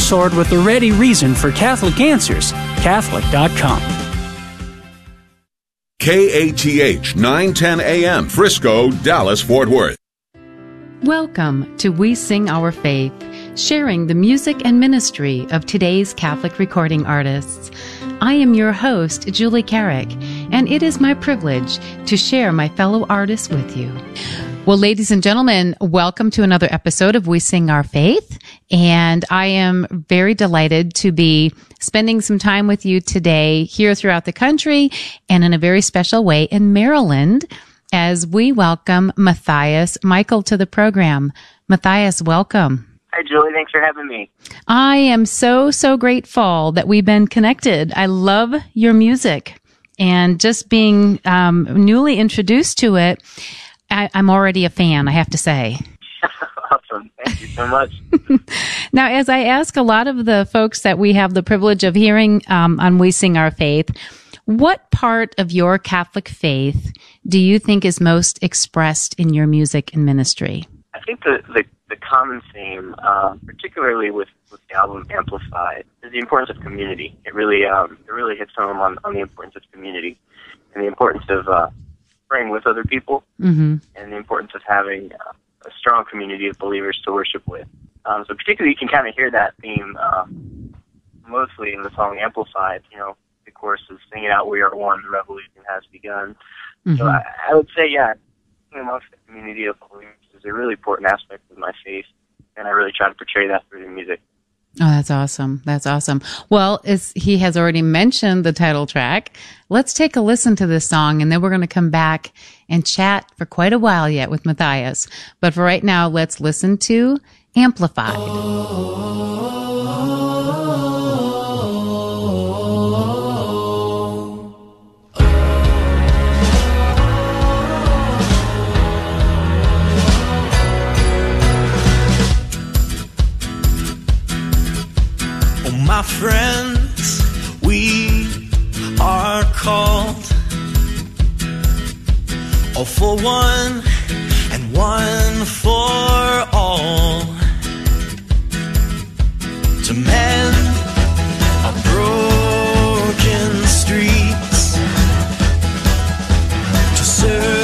sword with the ready reason for Catholic answers. Catholic.com. KATH 910 AM, Frisco, Dallas, Fort Worth. Welcome to We Sing Our Faith, sharing the music and ministry of today's Catholic recording artists. I am your host, Julie Carrick, and it is my privilege to share my fellow artists with you. Well, ladies and gentlemen, welcome to another episode of We Sing Our Faith. And I am very delighted to be spending some time with you today here throughout the country and in a very special way in Maryland as we welcome Matthias Michael to the program. Matthias, welcome. Hi, Julie. Thanks for having me. I am so, so grateful that we've been connected. I love your music and just being um, newly introduced to it. I, I'm already a fan, I have to say. awesome. Thank you so much. now, as I ask a lot of the folks that we have the privilege of hearing um, on We Sing Our Faith, what part of your Catholic faith do you think is most expressed in your music and ministry? I think the, the, the common theme, uh, particularly with, with the album Amplified, is the importance of community. It really um, it really hits home on, on the importance of community and the importance of uh, praying with other people mm-hmm. and the importance of having uh, a strong community of believers to worship with. Um, so particularly you can kind of hear that theme um, mostly in the song Amplified. You know, the chorus is singing out, "We are one, the revolution has begun." Mm-hmm. So I, I would say, yeah, amongst the community of believers is a really important aspect of my faith, and I really try to portray that through the music. Oh, that's awesome. That's awesome. Well, as he has already mentioned the title track, let's take a listen to this song and then we're going to come back and chat for quite a while yet with Matthias. But for right now, let's listen to Amplified. my friends, we are called all for one and one for all. To mend our broken streets to serve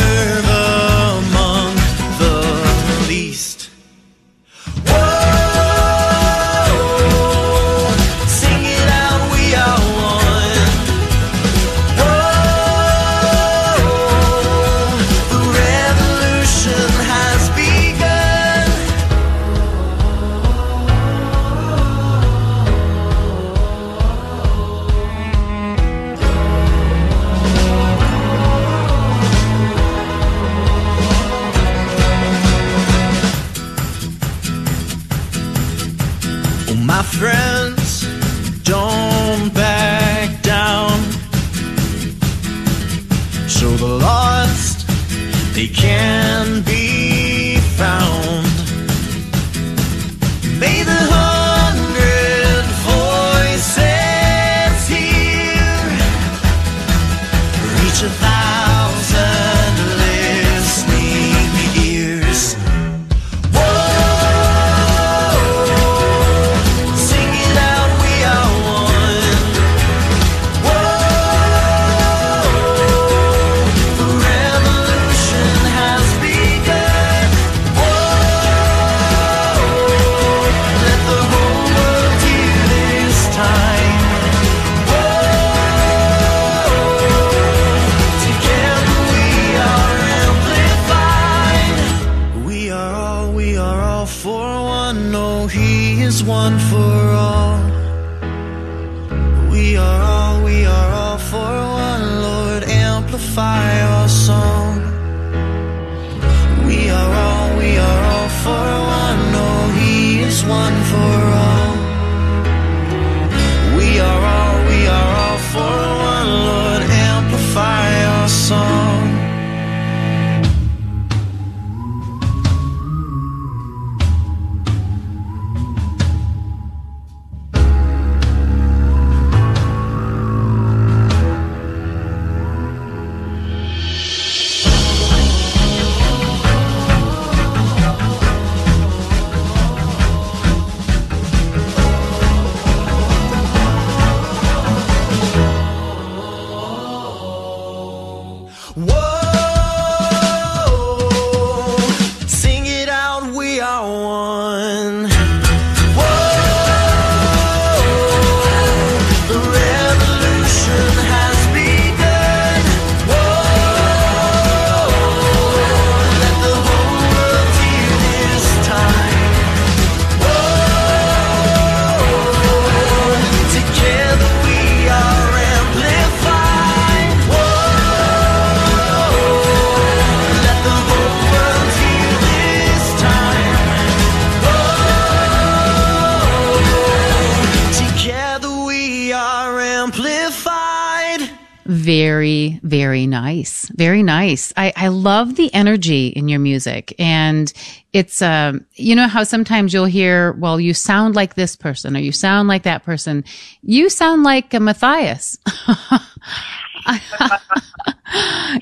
Very, very nice. Very nice. I, I love the energy in your music. And it's, um, you know how sometimes you'll hear, well, you sound like this person or you sound like that person. You sound like a Matthias.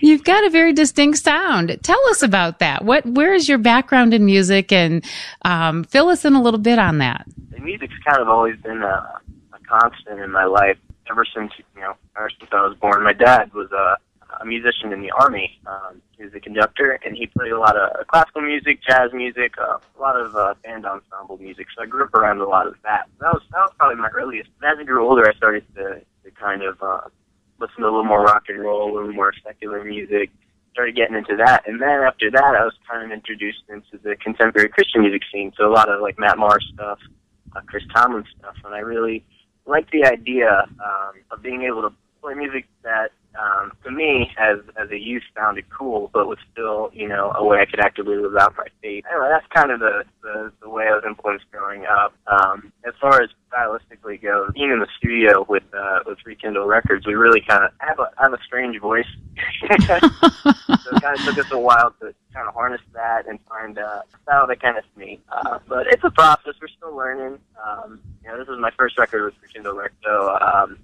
You've got a very distinct sound. Tell us about that. What, where is your background in music and, um, fill us in a little bit on that. The music's kind of always been a, a constant in my life ever since you know ever since I was born. My dad was a, a musician in the army. Um, he was a conductor, and he played a lot of classical music, jazz music, uh, a lot of uh, band ensemble music. So I grew up around a lot of that. That was that was probably my earliest. As I grew older, I started to, to kind of uh, listen to a little more rock and roll, a little more secular music. Started getting into that, and then after that, I was kind of introduced into the contemporary Christian music scene. So a lot of like Matt Maher stuff, uh, Chris Tomlin stuff, and I really like the idea um, of being able to play music that, um, to me, as as a youth, sounded cool, but was still, you know, a way I could actively live out my faith. Anyway, that's kind of the the, the way I was influenced growing up. Um, as far as stylistically goes, being in the studio with uh, with Rekindle Records, we really kind of have a have a strange voice. so it kind of took us a while to kind of harness that and find a style that kind of me. Uh, but it's a process. We're still learning. Um, you know, this is my first record with Rekindle Records, so. Um,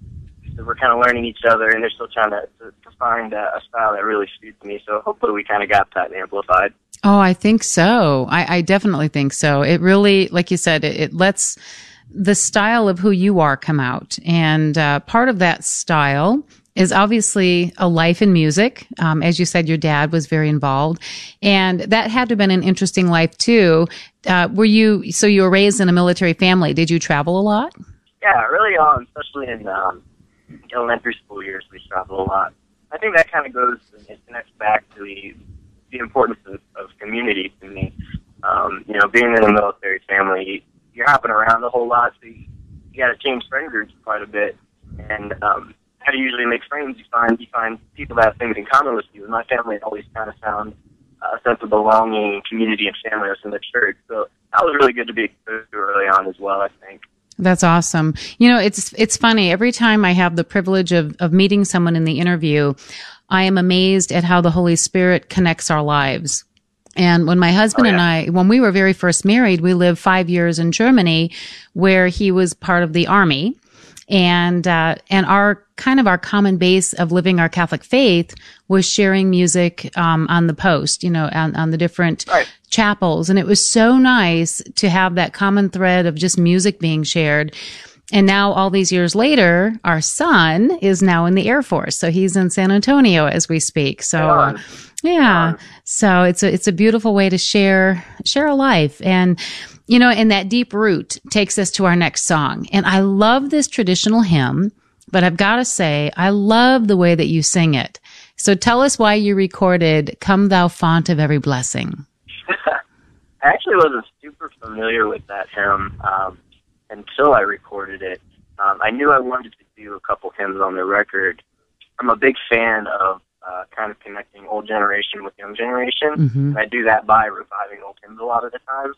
we're kind of learning each other, and they're still trying to, to, to find a, a style that really suits me. So hopefully, we kind of got that amplified. Oh, I think so. I, I definitely think so. It really, like you said, it, it lets the style of who you are come out, and uh, part of that style is obviously a life in music. Um, as you said, your dad was very involved, and that had to have been an interesting life too. Uh, were you so you were raised in a military family? Did you travel a lot? Yeah, really on, especially in um, elementary school years, we travel a lot. I think that kind of goes and connects back to the the importance of, of community to me. Um, you know, being in a military family, you're hopping around a whole lot, so you, you got to change friend groups quite a bit. And um, how you usually make friends? You find you find people that have things in common with you. And my family always kind of found a sense of belonging, community, and family in the church. So that was really good to be exposed to early on as well. I think. That's awesome. You know, it's it's funny. Every time I have the privilege of of meeting someone in the interview, I am amazed at how the Holy Spirit connects our lives. And when my husband oh, yeah. and I, when we were very first married, we lived five years in Germany, where he was part of the army, and uh, and our kind of our common base of living our Catholic faith was sharing music um, on the post, you know, on, on the different right chapels. And it was so nice to have that common thread of just music being shared. And now all these years later, our son is now in the Air Force. So he's in San Antonio as we speak. So uh, yeah. So it's a, it's a beautiful way to share, share a life. And, you know, and that deep root takes us to our next song. And I love this traditional hymn, but I've got to say, I love the way that you sing it. So tell us why you recorded Come Thou Fount of Every Blessing. I actually wasn't super familiar with that hymn um, until I recorded it. Um, I knew I wanted to do a couple hymns on the record. I'm a big fan of uh, kind of connecting old generation with young generation, mm-hmm. and I do that by reviving old hymns a lot of the times.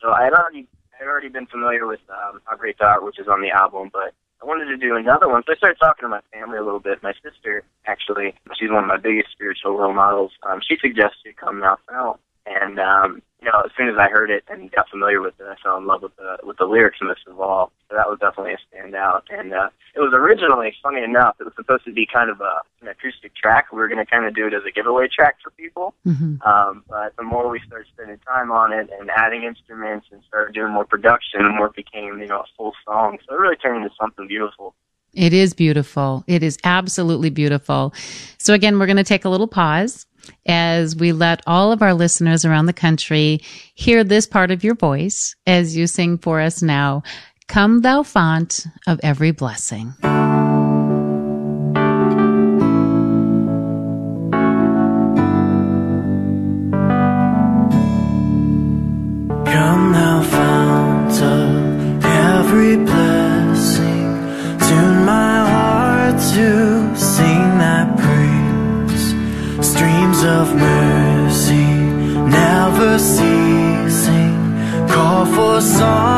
So I had already I had already been familiar with um, How Great Thou Art, which is on the album, but I wanted to do another one. So I started talking to my family a little bit. My sister, actually, she's one of my biggest spiritual role models. Um, she suggested Come Thou Fount. And um, you know, as soon as I heard it and got familiar with it, I fell in love with the with the lyrics most of all. So that was definitely a standout. And uh, it was originally, funny enough, it was supposed to be kind of a, an acoustic track. We were going to kind of do it as a giveaway track for people. Mm-hmm. Um, but the more we started spending time on it and adding instruments and started doing more production, the more it became, you know, a full song. So it really turned into something beautiful. It is beautiful. It is absolutely beautiful. So again, we're going to take a little pause as we let all of our listeners around the country hear this part of your voice as you sing for us now. Come thou fount of every blessing. For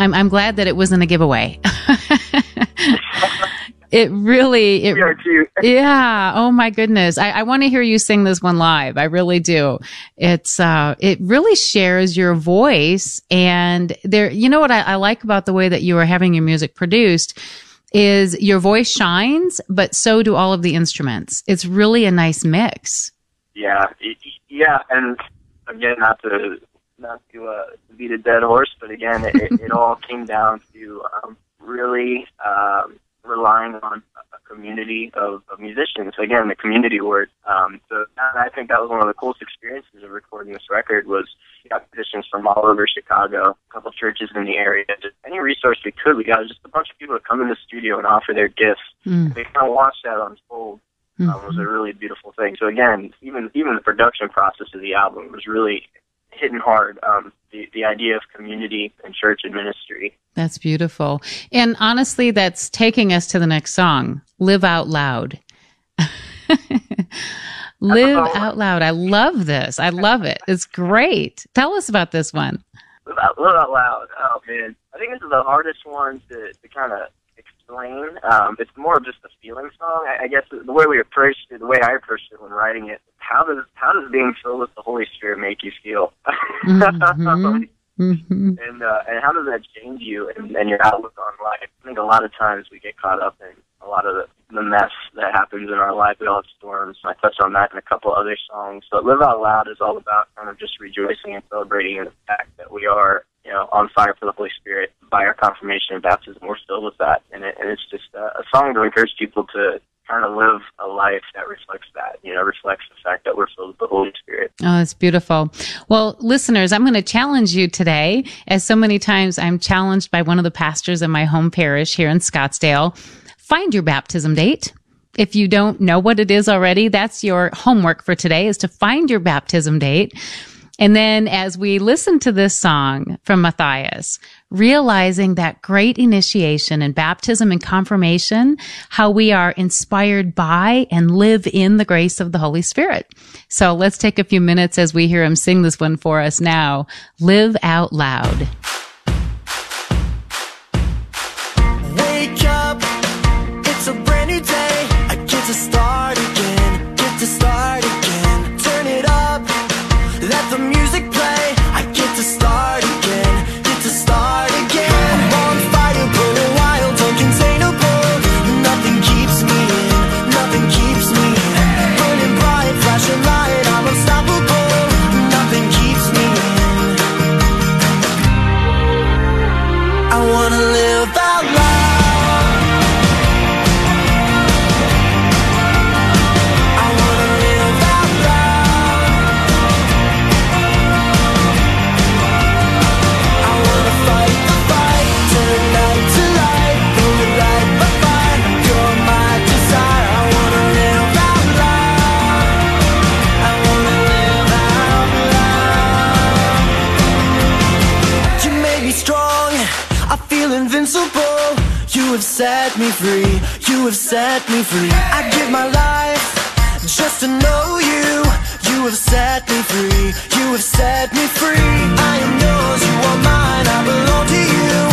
I'm, I'm glad that it wasn't a giveaway. it really, it, We are too. yeah. Oh my goodness. I, I want to hear you sing this one live. I really do. It's, uh, it really shares your voice and there, you know what I, I like about the way that you are having your music produced is your voice shines, but so do all of the instruments. It's really a nice mix. Yeah, yeah, and again, not to not to uh, beat a dead horse, but again, it, it, all came down to um, really um, relying on a community of, of musicians. Again, the community word. Um, so I think that was one of the coolest experiences of recording this record was we got musicians from all over Chicago, a couple churches in the area, just any resource we could. We got just a bunch of people to come in the studio and offer their gifts. Mm. They kind of watched that unfold um, was a really beautiful thing. So again, even even the production process of the album was really hitting hard. Um, the the idea of community and church and ministry. That's beautiful. And honestly, that's taking us to the next song, Live Out Loud. Live Out Loud. I love this. I love it. It's great. Tell us about this one. Live out, live out loud. Oh man, I think this is the hardest one to, to kind of explain. Um, it's more of just a feeling song. I, I guess the way we approached it, the way I approached it when writing it, how does how does being filled with the Holy Spirit make you feel? Mm-hmm. Mm-hmm. and uh, and how does that change you and, and your outlook on life? I think a lot of times we get caught up in a lot of the, the mess that happens in our life. We all have storms. I touched on that in a couple other songs. But Live Out Loud is all about kind of just rejoicing and celebrating in the fact that we are, you know, on fire for the Holy Spirit by our confirmation and baptism. We're filled with that, and, it, and it's just a, a song to encourage people to kind of live a life that reflects that, you know, reflects the fact that we're filled with the Holy Spirit. Oh, that's beautiful. Well, listeners, I'm going to challenge you today, as so many times I'm challenged by one of the pastors in my home parish here in Scottsdale. Find your baptism date. If you don't know what it is already, that's your homework for today is to find your baptism date. And then as we listen to this song from Matthias, realizing that great initiation and baptism and confirmation, how we are inspired by and live in the grace of the Holy Spirit. So let's take a few minutes as we hear him sing this one for us now. Live out loud. Set me free. You have set me free. I give my life just to know you. You have set me free. You have set me free. I am yours. You are mine. I belong to you. You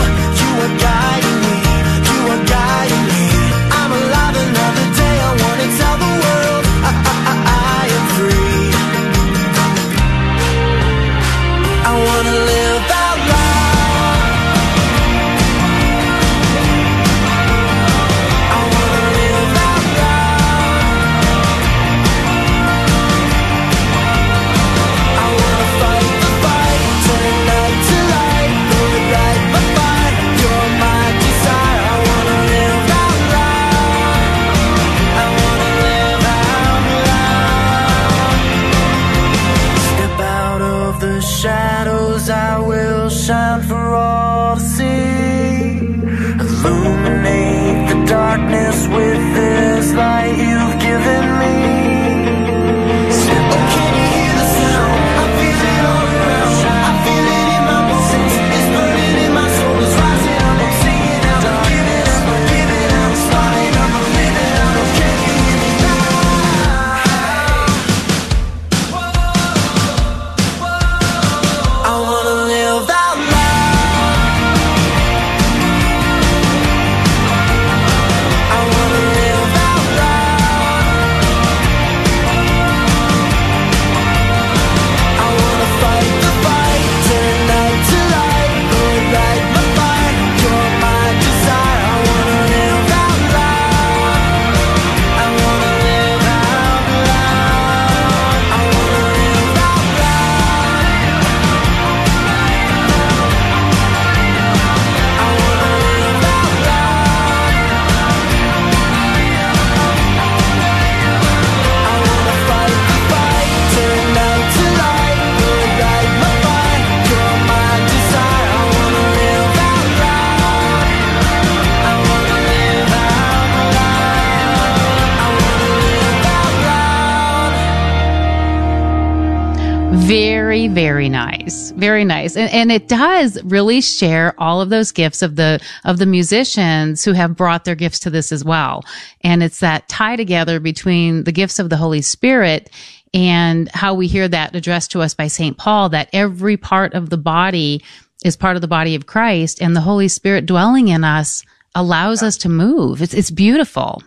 And, and it does really share all of those gifts of the, of the musicians who have brought their gifts to this as well. And it's that tie together between the gifts of the Holy Spirit and how we hear that addressed to us by St. Paul that every part of the body is part of the body of Christ and the Holy Spirit dwelling in us allows us to move. It's it's beautiful.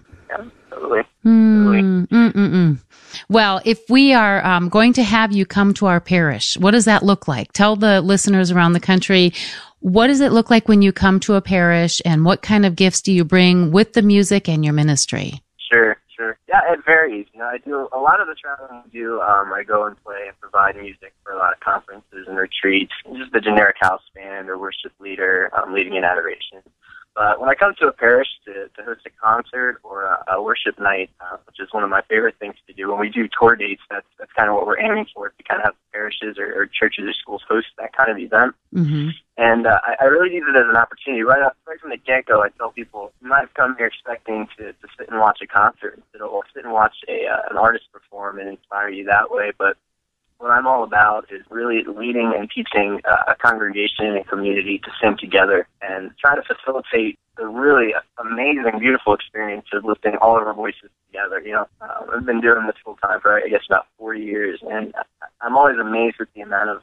Mm, mm, mm, mm. Well, if we are um, going to have you come to our parish, what does that look like? Tell the listeners around the country what does it look like when you come to a parish, and what kind of gifts do you bring with the music and your ministry? Sure, sure. Yeah, it varies. You know, I do a lot of the traveling I do. Um, I go and play and provide music for a lot of conferences and retreats. Just the generic house band or worship leader um, leading in adoration. But when I come to a parish to, to host a concert or a, a worship night, uh, which is one of my favorite things to do, when we do tour dates, that's that's kind of what we're aiming for to kind of have parishes or, or churches or schools host that kind of event. Mm-hmm. And uh, I, I really use it as an opportunity. Right up, right from the get go, I tell people you might have come here expecting to, to sit and watch a concert, or sit and watch a uh, an artist perform and inspire you that way. But what I'm all about is really leading and teaching uh, a congregation and community to sing together and try to facilitate the really amazing, beautiful experience of lifting all of our voices together. You know, uh, I've been doing this full time for I guess about 40 years, and I'm always amazed with the amount of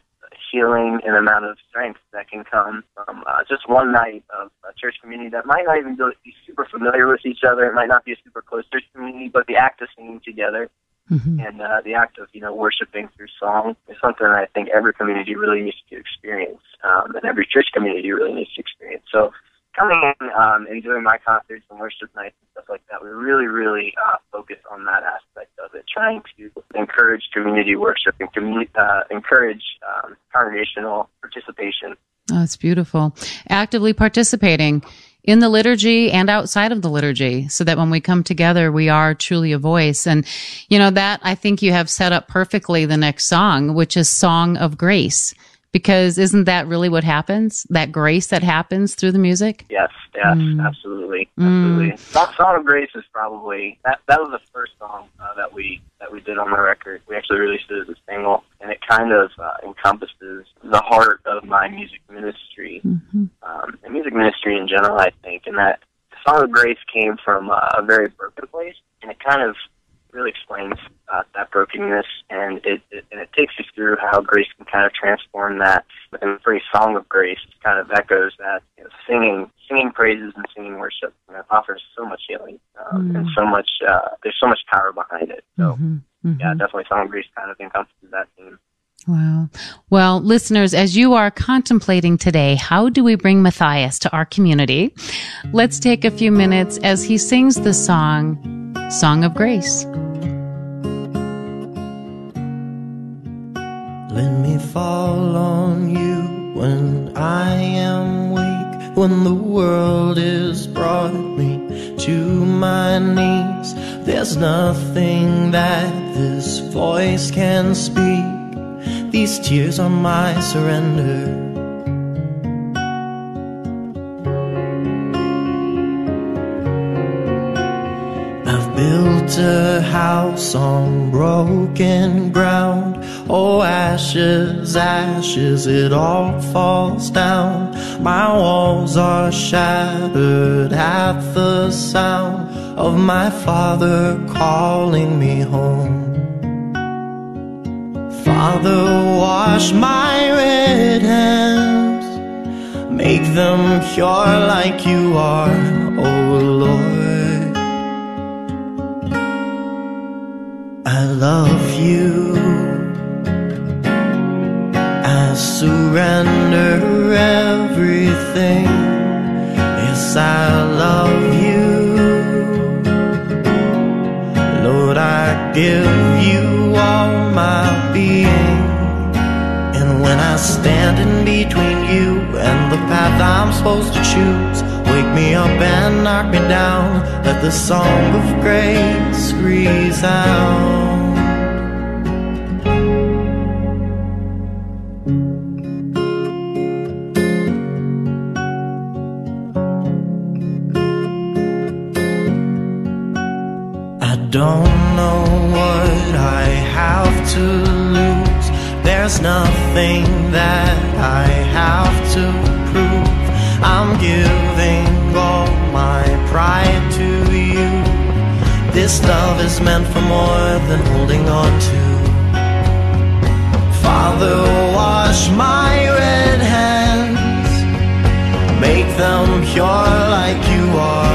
healing and amount of strength that can come from uh, just one night of a church community that might not even be super familiar with each other. It might not be a super close church community, but the act of singing together Mm-hmm. And uh, the act of you know worshiping through song is something that I think every community really needs to experience, um, and every church community really needs to experience. So coming in um, and doing my concerts and worship nights and stuff like that, we really, really uh, focus on that aspect of it, trying to encourage community worship and community, uh, encourage um, congregational participation. Oh, that's beautiful. Actively participating in the liturgy and outside of the liturgy so that when we come together, we are truly a voice. And, you know, that I think you have set up perfectly the next song, which is Song of Grace. Because isn't that really what happens? That grace that happens through the music? Yes, yes, mm. absolutely, absolutely. Mm. Song of Grace is probably that. That was the first song uh, that we that we did on the record. We actually released it as a single, and it kind of uh, encompasses the heart of my music ministry mm-hmm. um, and music ministry in general. I think, and that Song of Grace came from uh, a very broken place, and it kind of really explains uh, that brokenness, and it, it and it takes you through how grace can kind of transform that. And the phrase "song of grace" kind of echoes that. You know, singing, singing praises and singing worship you know, offers so much healing um, mm. and so much. Uh, there's so much power behind it. So, mm-hmm. Mm-hmm. yeah, definitely, "song of grace" kind of encompasses that theme. Wow. Well, listeners, as you are contemplating today, how do we bring Matthias to our community? Let's take a few minutes as he sings the song, Song of Grace. Let me fall on you when I am weak, when the world has brought me to my knees. There's nothing that this voice can speak these tears are my surrender. Built a house on broken ground. Oh, ashes, ashes, it all falls down. My walls are shattered at the sound of my father calling me home. Father, wash my red hands, make them pure like you are, oh Lord. Love you. I surrender everything. Yes, I love you. Lord, I give you all my being. And when I stand in between you and the path I'm supposed to choose, wake me up and knock me down. Let the song of grace resound. Don't know what I have to lose there's nothing that I have to prove. I'm giving all my pride to you. This love is meant for more than holding on to. Father, wash my red hands, make them pure like you are.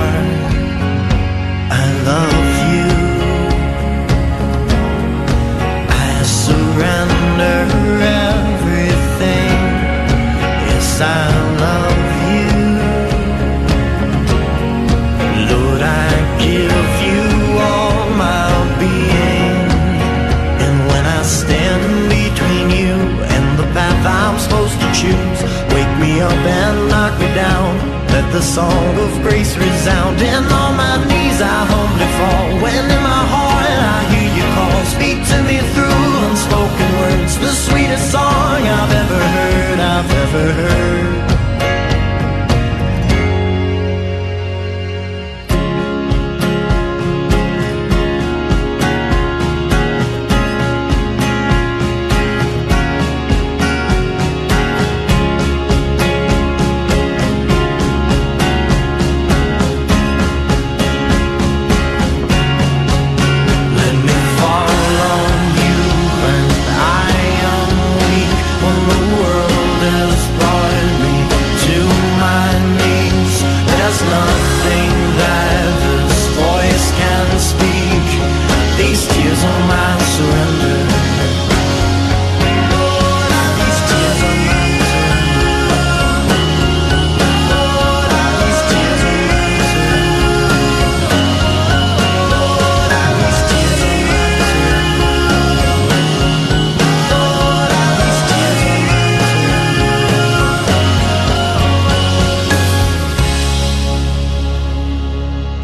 The path I'm supposed to choose, wake me up and knock me down. Let the song of grace resound. And on my knees I humbly fall. When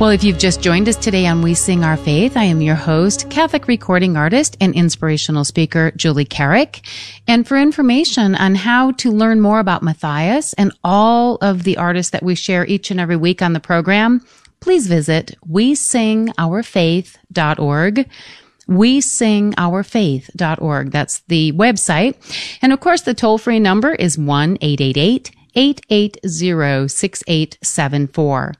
Well, if you've just joined us today on We Sing Our Faith, I am your host, Catholic recording artist and inspirational speaker, Julie Carrick. And for information on how to learn more about Matthias and all of the artists that we share each and every week on the program, please visit we sing our faith.org we sing our faith.org. That's the website. And of course, the toll free number is 1-888-880-6874.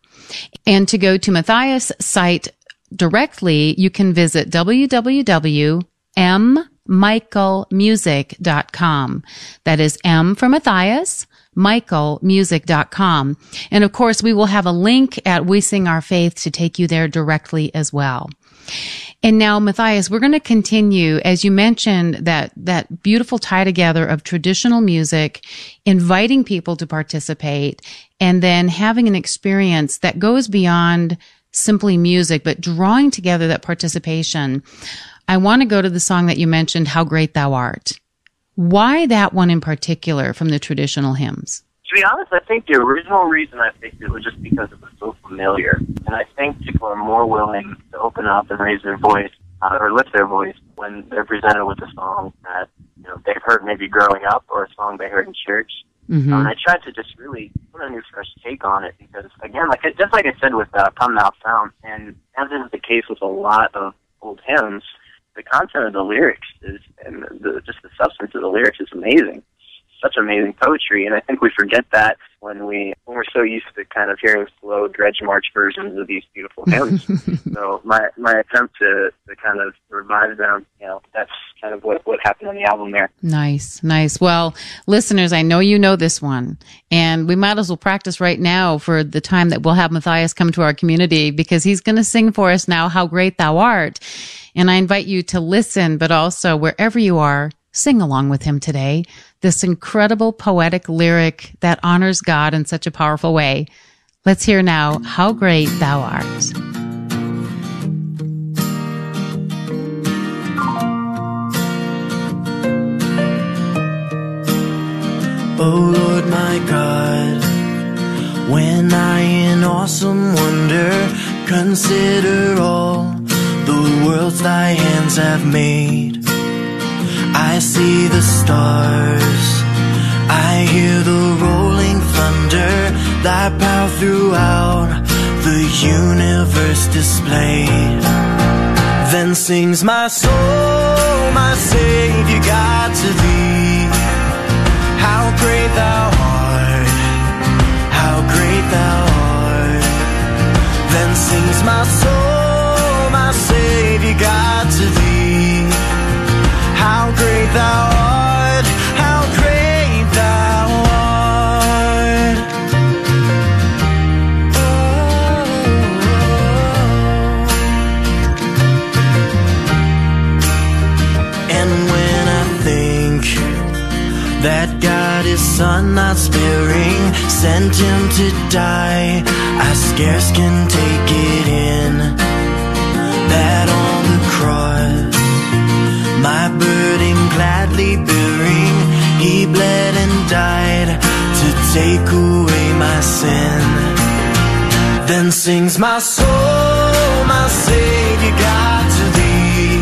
And to go to Matthias' site directly, you can visit www.mmichaelmusic.com. That is M for Matthias, michaelmusic.com. And of course, we will have a link at We Sing Our Faith to take you there directly as well. And now, Matthias, we're going to continue, as you mentioned, that, that beautiful tie together of traditional music, inviting people to participate, and then having an experience that goes beyond simply music, but drawing together that participation. I want to go to the song that you mentioned, How Great Thou Art. Why that one in particular from the traditional hymns? To be honest, I think the original reason I picked it was just because it was so familiar, and I think people are more willing to open up and raise their voice uh, or lift their voice when they're presented with a song that you know they've heard maybe growing up or a song they heard in church. Mhm. Um, I tried to just really put a new fresh take on it because, again, like just like I said with uh, "Come Thou Fount," and as is the case with a lot of old hymns, the content of the lyrics is and the, just the substance of the lyrics is amazing. Such amazing poetry, and I think we forget that when we when we're so used to kind of hearing slow dredge march versions of these beautiful hymns. so my my attempt to, to kind of revive them, you know, that's kind of what what happened on the album there. Nice, nice. Well, listeners, I know you know this one, and we might as well practice right now for the time that we'll have Matthias come to our community because he's going to sing for us now, How Great Thou Art. And I invite you to listen, but also wherever you are, sing along with him today. This incredible poetic lyric that honors God in such a powerful way. Let's hear now, How Great Thou Art. Oh Lord my God, when I in awesome wonder consider all the worlds thy hands have made, I see the stars, I hear the rolling thunder, thy power throughout the universe displayed. Then sings my soul, my Savior God to thee. How great thou art, how great thou art. Then sings my soul, my Savior God to thee. How great thou art, how great thou art. Oh. And when I think that God is son not sparing, sent him to die, I scarce can take it in that on the cross burden gladly bearing, he bled and died to take away my sin. Then sings my soul, my Savior God to thee.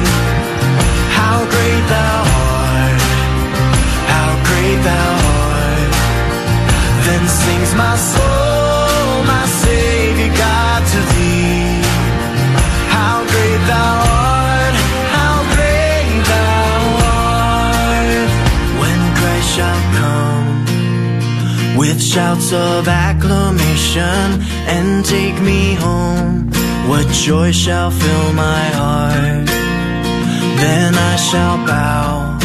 How great thou art, how great thou art. Then sings my soul, my Savior God to thee. How great thou art, with shouts of acclamation and take me home. What joy shall fill my heart? Then I shall bow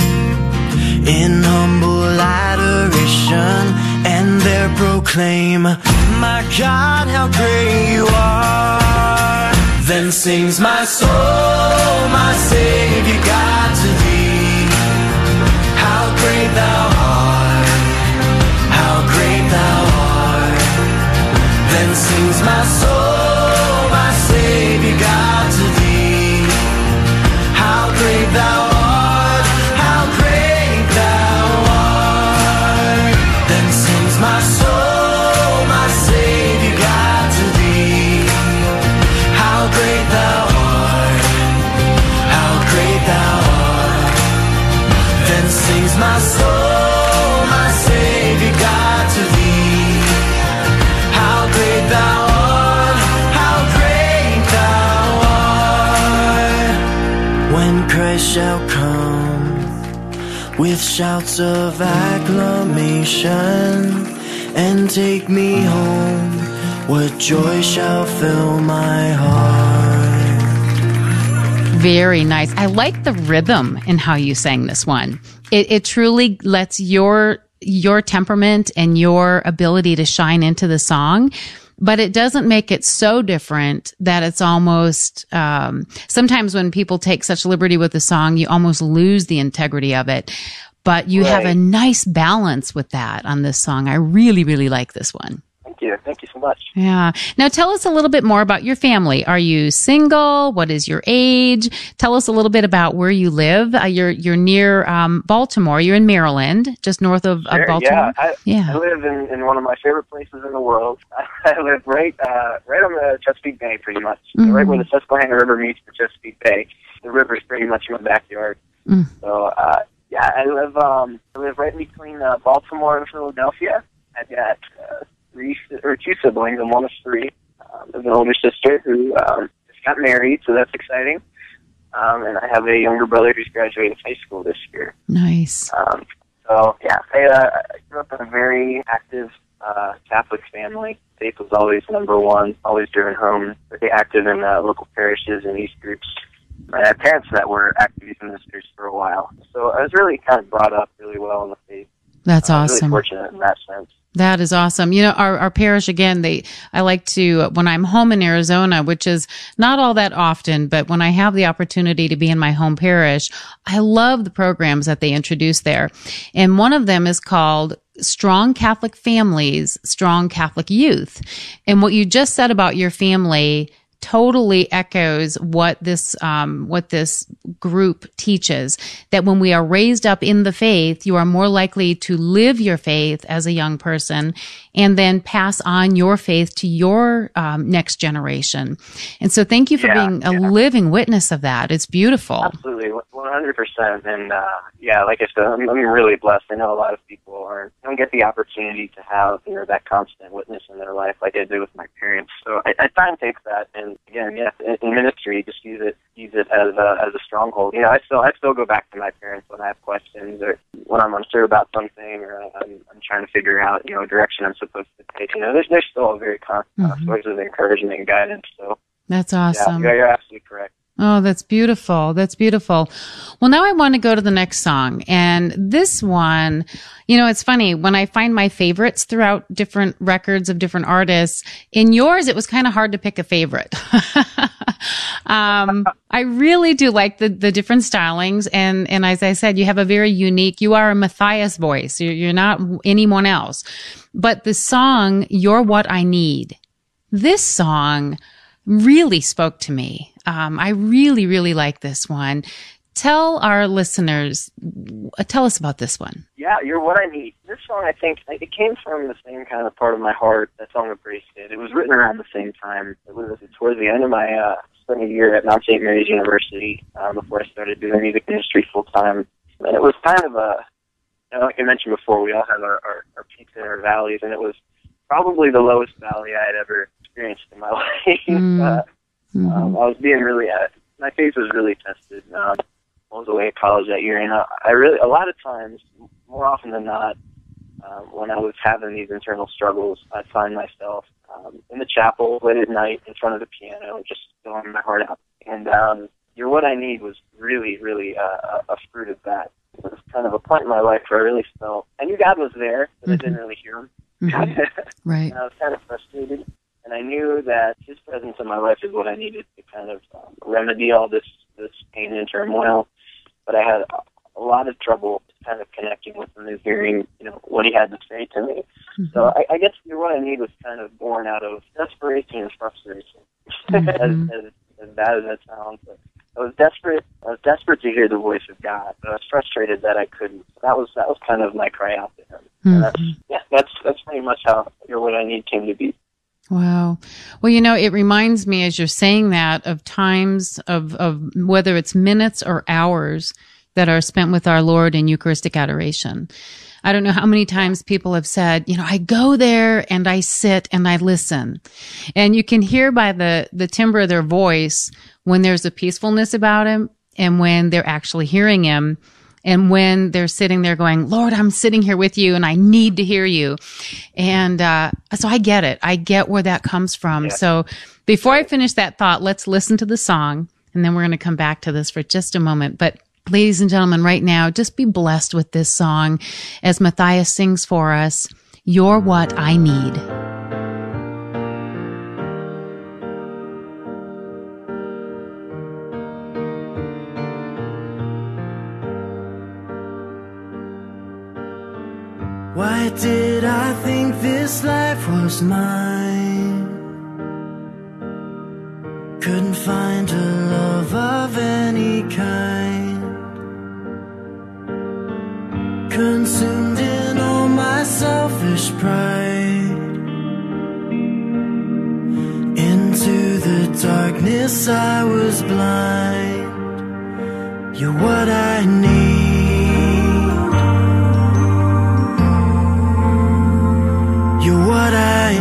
in humble adoration and there proclaim, My God, how great you are. Then sings my soul, my Savior God to thee. How great thou sings my soul, my Savior God shall come with shouts of acclamation and take me home, what joy shall fill my heart. Very nice. I like the rhythm in how you sang this one. It, it truly lets your your temperament and your ability to shine into the song, but it doesn't make it so different that it's almost. Um, sometimes when people take such liberty with the song, you almost lose the integrity of it. But you have a nice balance with that on this song. I really, really like this one. Thank you. Thank you much. Yeah. Now tell us a little bit more about your family. Are you single? What is your age? Tell us a little bit about where you live. Uh, you're you're near um, Baltimore. You're in Maryland, just north of, of Baltimore. Yeah, I, Yeah. I live in, in one of my favorite places in the world. I live right uh, right on the Chesapeake Bay, pretty much, Mhm. right where the Susquehanna River meets the Chesapeake Bay. The river is pretty much in my backyard. Mm. So uh, yeah, I live um, I live right between uh, Baltimore and Philadelphia. I've got uh, three or two siblings. I'm one of three. Um, I have an older sister who um, just got married, so that's exciting. Um, and I have a younger brother who's graduating high school this year. Nice. Um, so yeah, I, uh, I grew up in a very active uh, Catholic family. Faith was always number one. Always driven home. Very active in uh, local parishes and youth groups. I had parents that were active youth ministers for a while, so I was really kind of brought up really well in the faith. That's awesome. Really fortunate in that sense. That is awesome. You know, our, our parish again, they, I like to, when I'm home in Arizona, which is not all that often, but when I have the opportunity to be in my home parish, I love the programs that they introduce there. And one of them is called Strong Catholic Families, Strong Catholic Youth. And what you just said about your family totally echoes what this um, what this group teaches that when we are raised up in the faith you are more likely to live your faith as a young person and then pass on your faith to your um, next generation. And so thank you for Yeah, being a yeah. living witness of that. It's beautiful. Absolutely, one hundred percent. And uh, yeah, like I said, I'm, I'm really blessed. I know a lot of people aren't don't get the opportunity to have you know that constant witness in their life, like I did with my parents. So I, I try and take that, and again, yeah, in, in ministry, just use it use it as a as a stronghold. You know, I still I still go back to my parents when I have questions or when I'm unsure about something or I'm I'm trying to figure out you know a direction I'm supposed to take. You know, there's there's still a very constant Mhm. source of encouragement and guidance. So that's awesome yeah, you're absolutely correct. Oh, that's beautiful. That's beautiful. Well, now I want to go to the next song. And this one, you know, it's funny when I find my favorites throughout different records of different artists. In yours, it was kind of hard to pick a favorite. um, I really do like the, the different stylings. And, and as I said, you have a very unique, you are a Matthias voice. You're, you're not anyone else. But the song, You're What I Need, this song really spoke to me. Um, I really, really like this one. Tell our listeners, uh, tell us about this one. Yeah, you're what I need. This song, I think, it came from the same kind of part of my heart that Song of Grace did. It was written around the same time. It was towards the end of my uh, spent a year at Mount St. Mary's University um, before I started doing music industry full time. And it was kind of a, you know, like I mentioned before, we all have our, our, our peaks and our valleys, and it was probably the lowest valley I had ever experienced in my life. Mm. uh, mm-hmm. um, I was being really, uh, my faith was really tested. Um, I was away at college that year, and I, I really, a lot of times, more often than not, um, when I was having these internal struggles, I find myself um, in the chapel late at night in front of the piano, just filling my heart out. And um, "You're What I Need" was really, really uh, a fruit of that. It was kind of a point in my life where I really felt I knew God was there, but mm-hmm. I didn't really hear Him. Mm-hmm. right. and I was kind of frustrated, and I knew that His presence in my life is what I needed to kind of um, remedy all this this pain and turmoil. But I had a lot of trouble kind of connecting with him and hearing, you know, what he had to say to me. Mm-hmm. So I, I guess what I need was kind of born out of desperation and frustration, mm-hmm. as, as, as bad as that sounds. But I was desperate. I was desperate to hear the voice of God, but I was frustrated that I couldn't. That was that was kind of my cry out to Him. Mm-hmm. That's yeah, that's that's pretty much how "You're What I Need" came to be. Wow. Well, you know, it reminds me as you're saying that of times of, of whether it's minutes or hours that are spent with our Lord in Eucharistic adoration. I don't know how many times people have said, you know, I go there and I sit and I listen. And you can hear by the, the timbre of their voice when there's a peacefulness about him and when they're actually hearing him and when they're sitting there going, Lord, I'm sitting here with you and I need to hear you. And, uh, so I get it. I get where that comes from. Yeah. So before I finish that thought, let's listen to the song and then we're going to come back to this for just a moment. But ladies and gentlemen, right now, just be blessed with this song as Matthias sings for us. You're what I need. Did I think this life was mine? Couldn't find a love of any kind. Consumed in all my selfish pride. Into the darkness I was blind. You're what I need. What I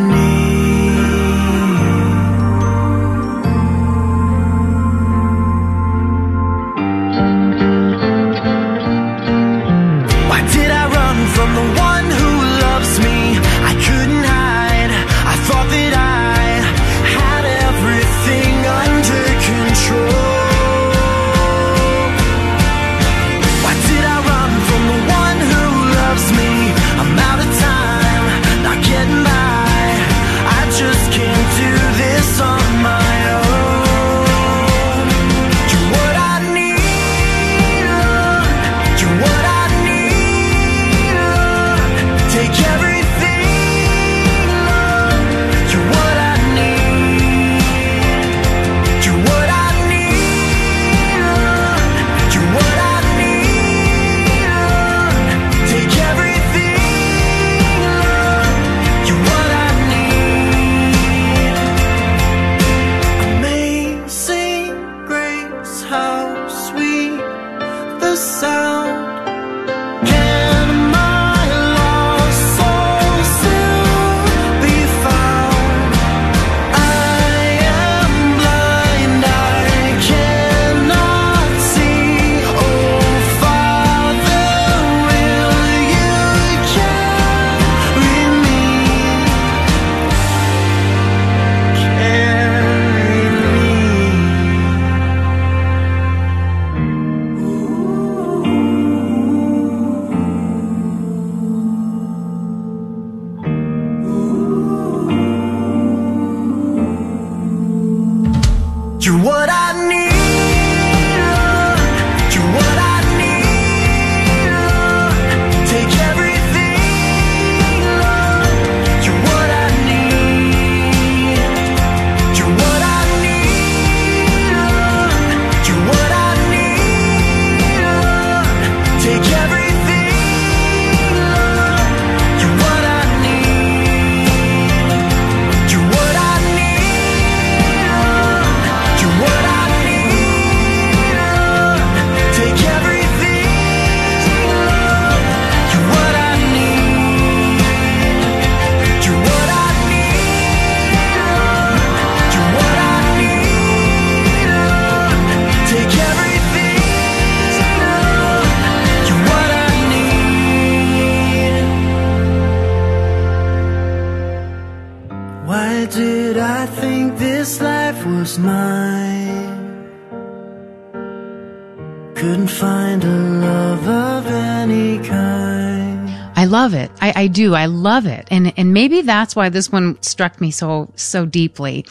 I, do. I love it. And, and maybe that's why this one struck me so, so deeply.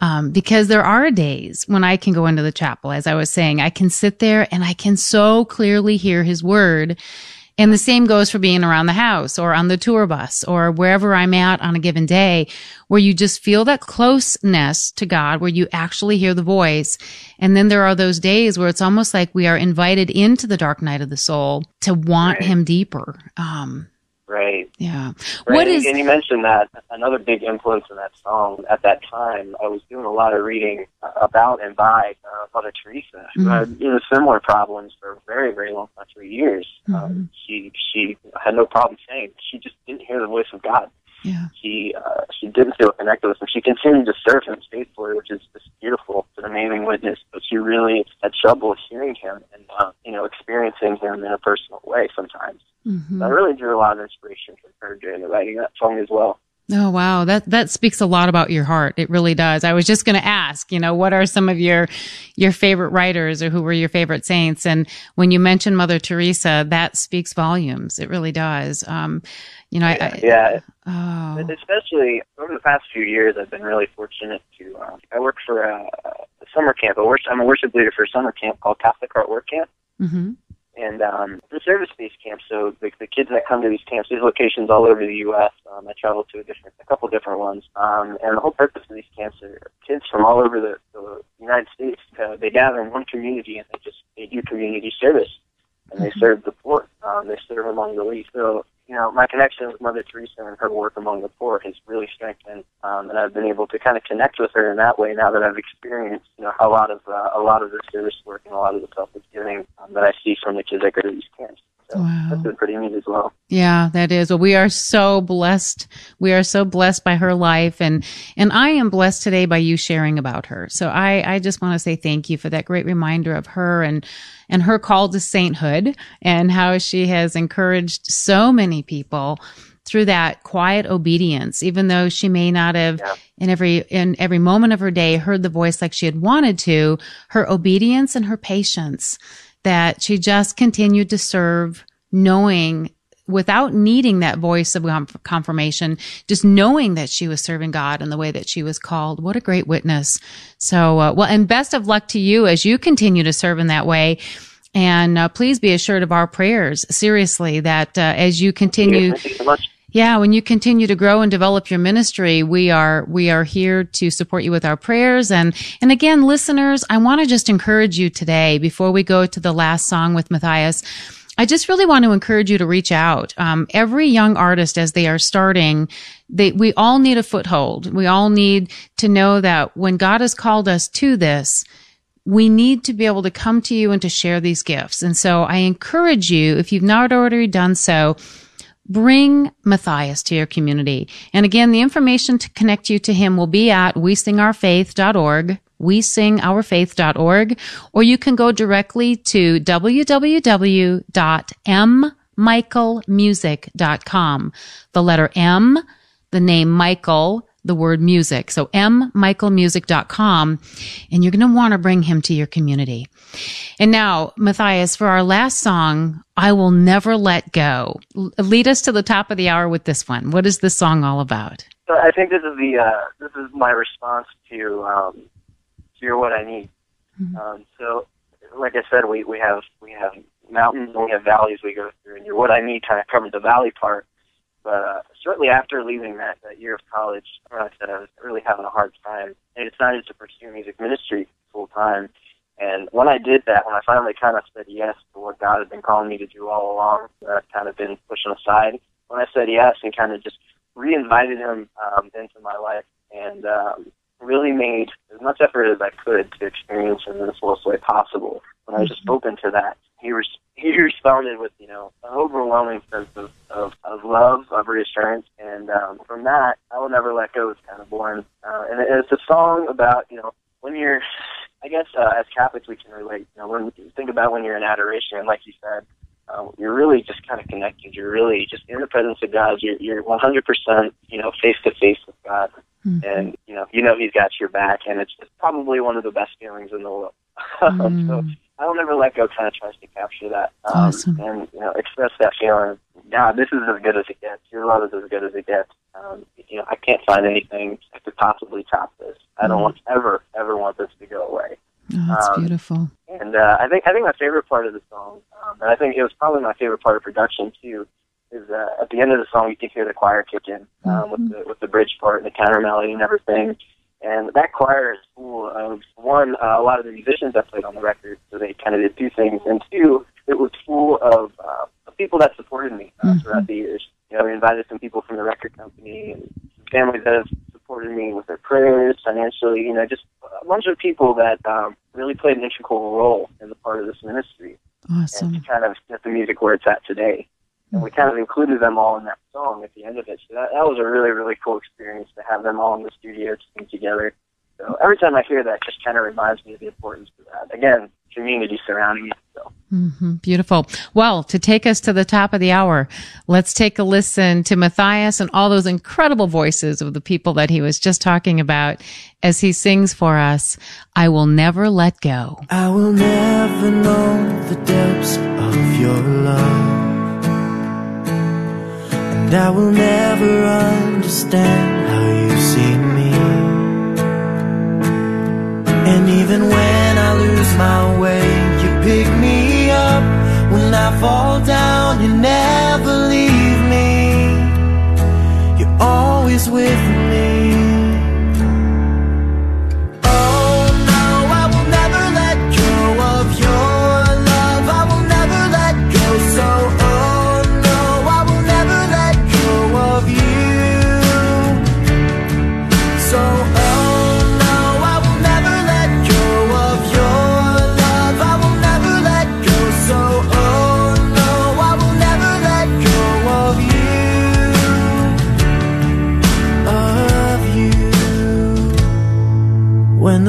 Um, because there are days when I can go into the chapel, as I was saying, I can sit there and I can so clearly hear his word. And the same goes for being around the house or on the tour bus or wherever I'm at on a given day where you just feel that closeness to God, where you actually hear the voice. And then there are those days where it's almost like we are invited into the dark night of the soul to want Right. him deeper. Um, Right. yeah. Right. What and, you mentioned that another big influence in that song at that time. I was doing a lot of reading about and by uh, Mother Teresa, who Mhm. had you know similar problems for a very very long time, for years. Mhm. Um, she she had no problem saying she just didn't hear the voice of God. Yeah. She uh, she didn't feel connected with him. She continued to serve him faithfully, which is just beautiful. It's an amazing witness. But she really had trouble hearing him and uh, you know experiencing him in a personal way sometimes. Mhm. I really drew a lot of inspiration from her during the writing of that song as well. Oh wow, that that speaks a lot about your heart. It really does. I was just going to ask, you know, what are some of your your favorite writers or who were your favorite saints? And when you mention Mother Teresa, that speaks volumes. It really does. Um, you know, I, I yeah, oh, especially over the past few years, I've been really fortunate to. Uh, I work for a, a summer camp. A worship, I'm a worship leader for a summer camp called Catholic Heart Work Camp. hmm and um, it's a service-based camp. So the, the kids that come to these camps, these locations all over the U.S. Um, I travel to a different, a couple different ones, um, and the whole purpose of these camps are kids from all over the, the United States. Uh, they gather in one community and they just they do community service, and they serve the poor. Um, they serve among the least. So you know, my connection with Mother Teresa and her work among the poor has really strengthened, um, and I've been able to kind of connect with her in that way now that I've experienced, you know, a lot of uh, a lot of the service work and a lot of the selfless giving um, that I see from the kids that go to these camps. So Wow. that's been pretty neat as well. Yeah, that is. Well, we are so blessed. We are so blessed by her life and, and I am blessed today by you sharing about her. So I, I just want to say thank you for that great reminder of her and, and her call to sainthood and how she has encouraged so many people through that quiet obedience, even though she may not have Yeah. in every, in every moment of her day heard the voice like she had wanted to, her obedience and her patience that she just continued to serve knowing without needing that voice of confirmation, just knowing that she was serving God in the way that she was called. What a great witness. So, uh, well, and best of luck to you as you continue to serve in that way. And uh, please be assured of our prayers, seriously, that uh, as you continue, you so. Yeah, when you continue to grow and develop your ministry, we are we are here to support you with our prayers and and again, listeners, I want to just encourage you today before we go to the last song with Matthias. I just really want to encourage you to reach out. Um, every young artist, as they are starting, they we all need a foothold. We all need to know that when God has called us to this, we need to be able to come to you and to share these gifts. And so I encourage you, if you've not already done so, bring Matthias to your community. And again, the information to connect you to him will be at wesingourfaith.org, wesingourfaith.org, or you can go directly to www.mmichaelmusic.com. The letter M, the name Michael, the word music. So mmichaelmusic.com, and you're going to want to bring him to your community. And now, Matthias, for our last song, I Will Never Let Go. L- lead us to the top of the hour with this one. What is this song all about? So I think this is the uh, this is my response to um, to your what I need. Um, so, like I said, we, we have we have mountains and we have valleys we go through, and your what I need kind of covers the valley part. But uh, shortly after leaving that, that year of college, I said I was really having a hard time. I decided to pursue music ministry full time. And when I did that, when I finally kind of said yes to what God had been calling me to do all along, that I've kind of been pushing aside, when I said yes and kind of just re-invited him um, into my life and um, really made as much effort as I could to experience him in the fullest way possible. When I was just open to that, he res- he responded with you know an overwhelming sense of of, of love, of reassurance, and um, from that, I will never let go. is kind of born, uh, and it's a song about you know when you're. I guess uh, as Catholics we can relate. You know, when you think about when you're in adoration, like you said, um, you're really just kind of connected. You're really just in the presence of God. You're, you're 100%, you know, face to face with God, and you know, you know He's got your back, and it's, it's probably one of the best feelings in the world. so I will never let go kind of tries to capture that um, awesome. and you know express that feeling. God, this is as good as it gets. Your love is as good as it gets. Um, you know, I can't find anything that could possibly top this. I don't mm. want ever ever want this to go away. Oh, that's um, beautiful. And uh, I think I think my favorite part of the song, um, and I think it was probably my favorite part of production too, is uh, at the end of the song you can hear the choir kick in um, mm-hmm. with the with the bridge part and the counter melody and everything. And that choir is full of one, uh, a lot of the musicians that played on the record, so they kind of did two things, and two, it was full of uh, people that supported me uh, mm-hmm. throughout the years. You know, we invited some people from the record company and families that have supported me with their prayers, financially. You know, just a bunch of people that um, really played an integral role in the part of this ministry. Awesome. And to kind of get the music where it's at today and we kind of included them all in that song at the end of it. So that, that was a really, really cool experience to have them all in the studio sing together. So every time I hear that, it just kind of reminds me of the importance of that. Again, community surrounding you. So. Mm-hmm. Beautiful. Well, to take us to the top of the hour, let's take a listen to Matthias and all those incredible voices of the people that he was just talking about as he sings for us, I will never let go. I will never know the depths of your love. And I will never understand how you see me. And even when I lose my way You pick me up. When I fall down You never leave me. You're always with me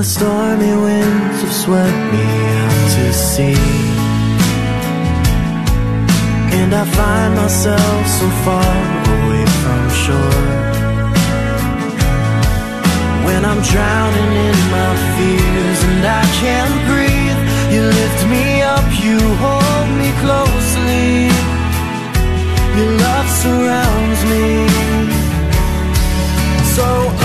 the stormy winds have swept me out to sea. And I find myself so far away from shore. When I'm drowning in my fears and I can't breathe You lift me up, you hold me closely. Your love surrounds me. So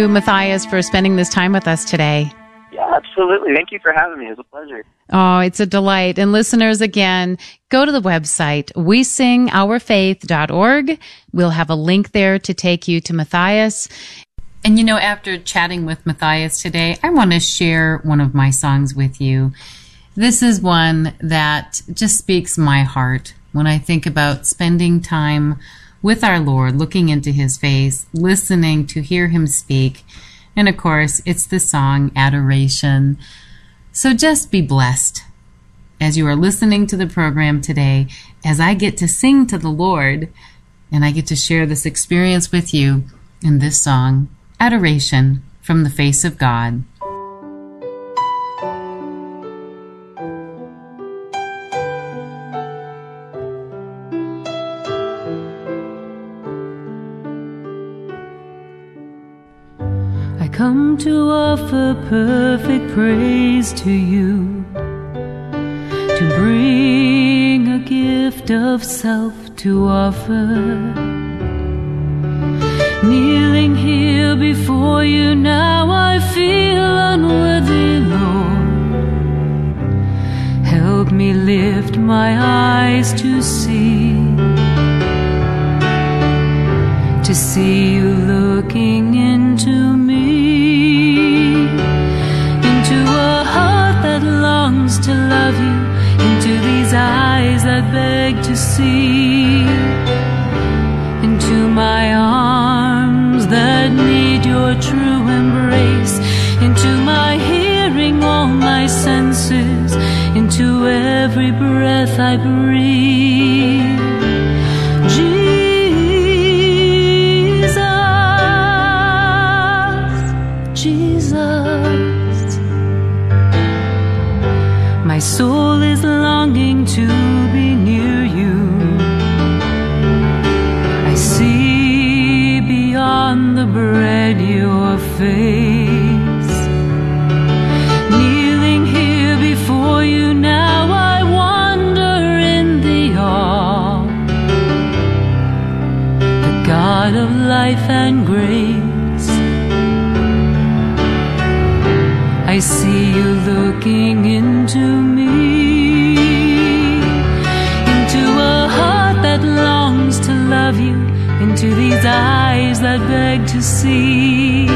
you, Matthias, for spending this time with us today. Yeah, Absolutely. Thank you for having me. It was a pleasure. Oh, it's a delight. And listeners, again, go to the website, we sing wesingourfaith.org. We'll have a link there to take you to Matthias. And you know, after chatting with Matthias today, I want to share one of my songs with you. This is one that just speaks my heart when I think about spending time with our Lord, looking into his face, listening to hear him speak. And of course, it's the song Adoration. So just be blessed as you are listening to the program today, as I get to sing to the Lord and I get to share this experience with you in this song, Adoration from the Face of God. Come to offer perfect praise to you, to bring a gift of self to offer. Kneeling here before you now, I feel unworthy, Lord. Help me lift my eyes to see, to see you looking you into these eyes that beg to see. Into my arms that need your true embrace. Into my hearing all my senses. Into every breath I breathe into me, into a heart that longs to love you, into these eyes that beg to see,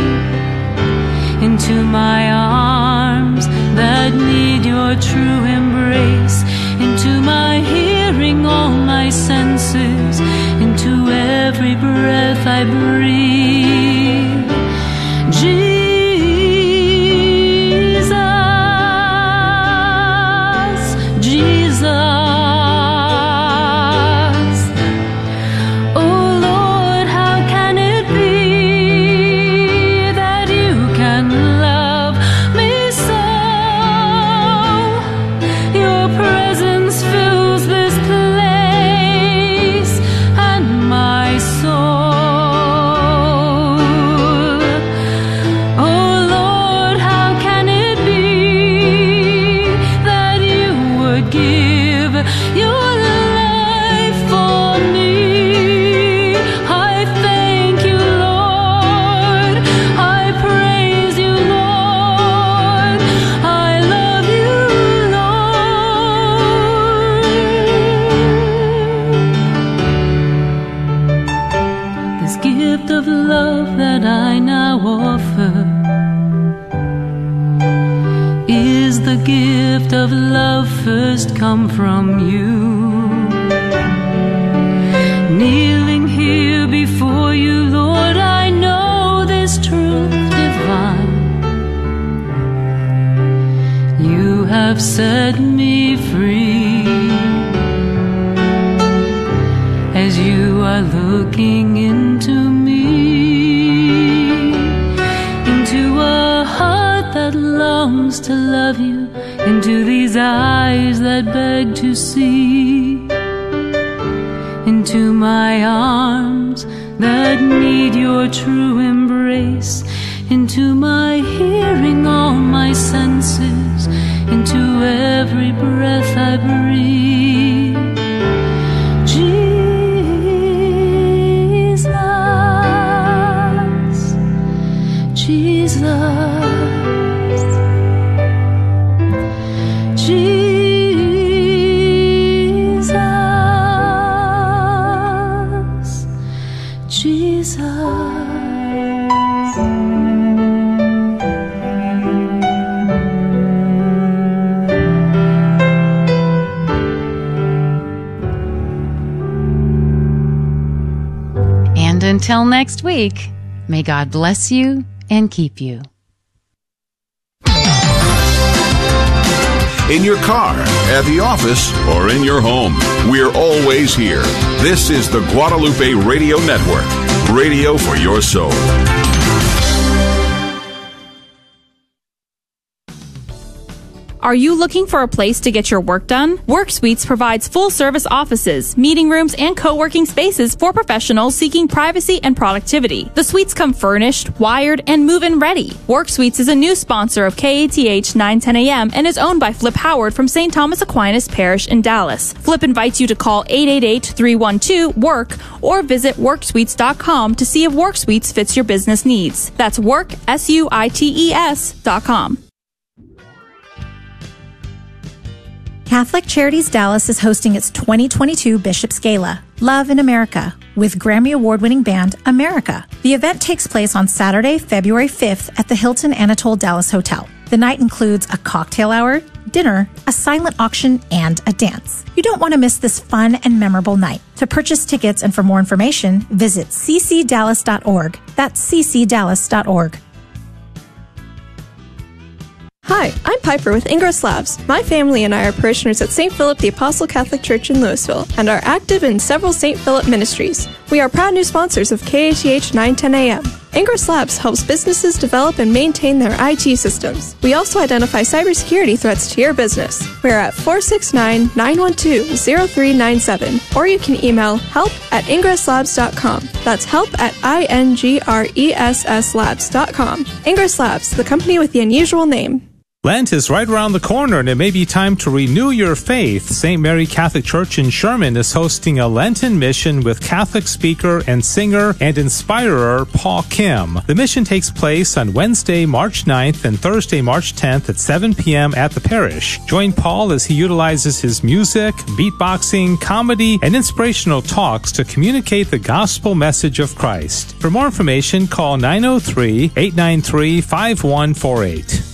into my arms that need your true embrace, into my hearing all my senses, into every breath I breathe. Eyes that beg to see, into my arms that need your true embrace, into my hearing all my senses, into every breath I breathe. Until next week, may God bless you and keep you. In your car, at the office, or in your home, we're always here. This is the Guadalupe Radio Network, radio for your soul. Are you looking for a place to get your work done? WorkSuites provides full service offices, meeting rooms, and co working spaces for professionals seeking privacy and productivity. The suites come furnished, wired, and move in ready. WorkSuites is a new sponsor of KATH 910 AM and is owned by Flip Howard from St. Thomas Aquinas Parish in Dallas. Flip invites you to call 888 312 WORK or visit WorkSuites.com to see if WorkSuites fits your business needs. That's work, S U I T E S.com. Catholic Charities Dallas is hosting its 2022 Bishop's Gala, Love in America, with Grammy Award winning band America. The event takes place on Saturday, February 5th at the Hilton Anatole Dallas Hotel. The night includes a cocktail hour, dinner, a silent auction, and a dance. You don't want to miss this fun and memorable night. To purchase tickets and for more information, visit ccdallas.org. That's ccdallas.org. Hi, I'm Piper with Ingress Labs. My family and I are parishioners at St. Philip the Apostle Catholic Church in Lewisville and are active in several St. Philip ministries. We are proud new sponsors of KATH 910 AM. Ingress Labs helps businesses develop and maintain their IT systems. We also identify cybersecurity threats to your business. We're at 469 912 0397, or you can email help at ingresslabs.com. That's help at I N G R E S S labs.com. Ingress Labs, the company with the unusual name. Lent is right around the corner and it may be time to renew your faith. St. Mary Catholic Church in Sherman is hosting a Lenten mission with Catholic speaker and singer and inspirer Paul Kim. The mission takes place on Wednesday, March 9th and Thursday, March 10th at 7 p.m. at the parish. Join Paul as he utilizes his music, beatboxing, comedy, and inspirational talks to communicate the gospel message of Christ. For more information, call 903 893 5148.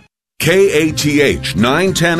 KATH 910